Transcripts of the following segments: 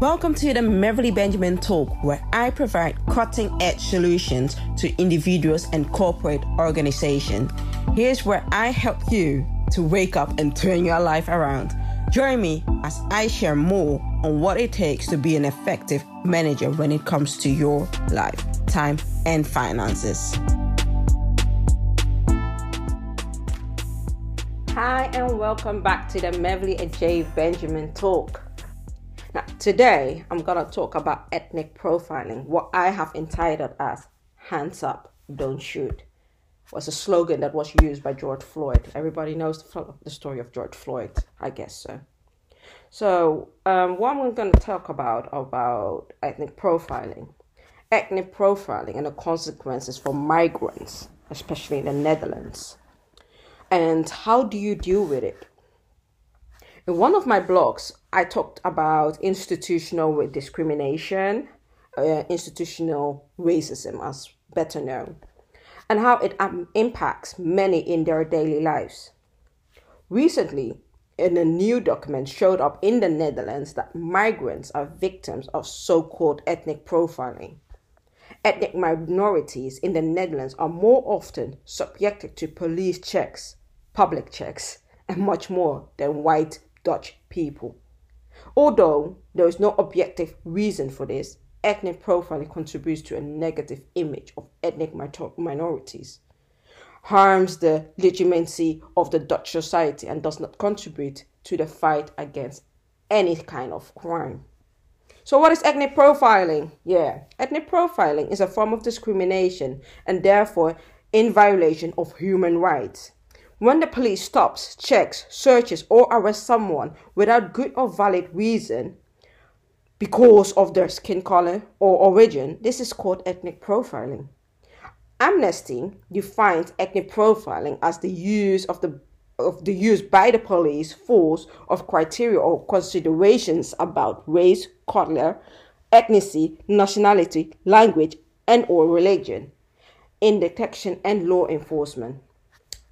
Welcome to the Mevly Benjamin Talk, where I provide cutting edge solutions to individuals and corporate organizations. Here's where I help you to wake up and turn your life around. Join me as I share more on what it takes to be an effective manager when it comes to your life, time, and finances. Hi, and welcome back to the Mevly and J. Benjamin Talk. Now, today I'm going to talk about ethnic profiling, what I have entitled as Hands Up, Don't Shoot. Was a slogan that was used by George Floyd. Everybody knows the story of George Floyd, I guess so. So, um, what I'm going to talk about about ethnic profiling, ethnic profiling and the consequences for migrants, especially in the Netherlands and how do you deal with it? In one of my blogs, I talked about institutional discrimination, uh, institutional racism, as better known, and how it um, impacts many in their daily lives. Recently, in a new document showed up in the Netherlands that migrants are victims of so called ethnic profiling. Ethnic minorities in the Netherlands are more often subjected to police checks public checks, and much more than white Dutch people. Although there is no objective reason for this, ethnic profiling contributes to a negative image of ethnic minorities, harms the legitimacy of the Dutch society, and does not contribute to the fight against any kind of crime. So, what is ethnic profiling? Yeah, ethnic profiling is a form of discrimination and therefore in violation of human rights. When the police stops, checks, searches, or arrests someone without good or valid reason because of their skin color or origin, this is called ethnic profiling. Amnesty defines ethnic profiling as the use of the of the use by the police force of criteria or considerations about race, color, ethnicity, nationality, language, and or religion in detection and law enforcement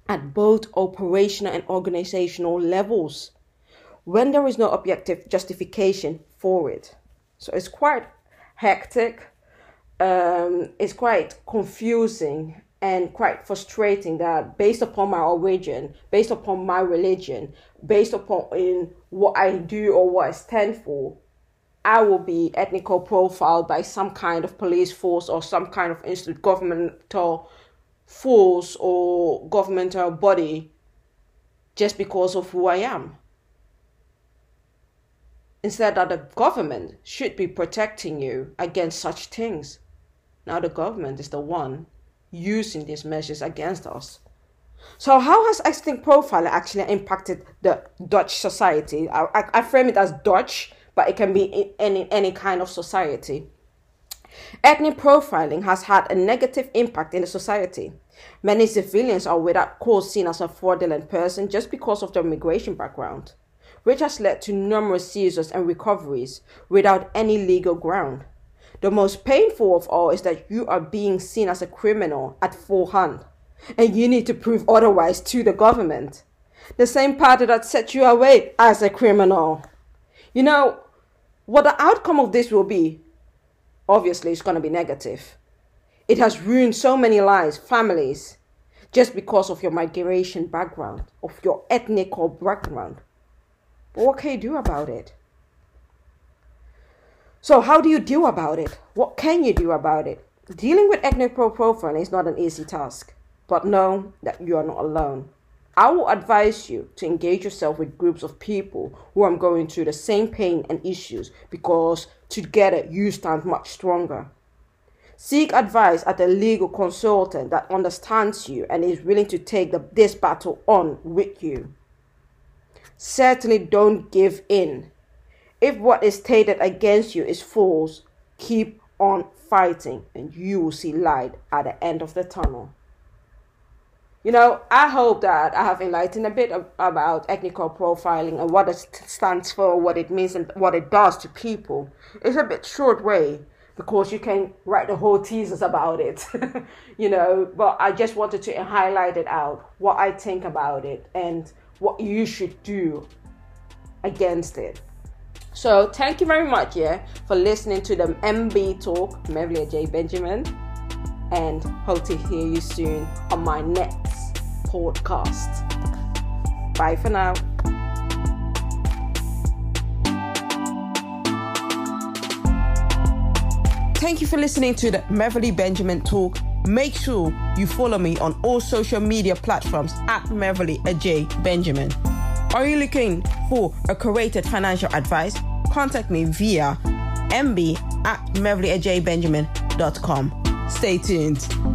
at both operational and organizational levels when there is no objective justification for it. So it's quite hectic, um, it's quite confusing and quite frustrating that based upon my origin, based upon my religion, based upon in what I do or what I stand for, I will be ethnical profiled by some kind of police force or some kind of governmental force or governmental body just because of who I am. Instead, that the government should be protecting you against such things. Now, the government is the one using these measures against us. So, how has ethnic profiling actually impacted the Dutch society? I, I, I frame it as Dutch, but it can be any any kind of society. Ethnic profiling has had a negative impact in the society. Many civilians are without cause seen as a fraudulent person just because of their migration background, which has led to numerous seizures and recoveries without any legal ground. The most painful of all is that you are being seen as a criminal at full hand, and you need to prove otherwise to the government. The same party that set you away as a criminal. You know, what the outcome of this will be obviously it's going to be negative. It has ruined so many lives, families, just because of your migration background, of your ethnic or background. But what can you do about it? So, how do you deal about it? What can you do about it? Dealing with ethnic profiling is not an easy task, but know that you are not alone. I will advise you to engage yourself with groups of people who are going through the same pain and issues because together you stand much stronger. Seek advice at a legal consultant that understands you and is willing to take the, this battle on with you. Certainly don't give in. If what is stated against you is false, keep on fighting and you will see light at the end of the tunnel. You know, I hope that I have enlightened a bit about ethnical profiling and what it stands for, what it means, and what it does to people. It's a bit short way because you can write the whole thesis about it, you know. But I just wanted to highlight it out, what I think about it, and what you should do against it. So thank you very much, yeah, for listening to the MB Talk, Mevlia J. Benjamin, and hope to hear you soon on my next podcast. Bye for now. Thank you for listening to the Mevly Benjamin Talk. Make sure you follow me on all social media platforms at Mevly AJ Benjamin. Are you looking for a curated financial advice? Contact me via mb at mevlyajbenjamin.com. Stay tuned.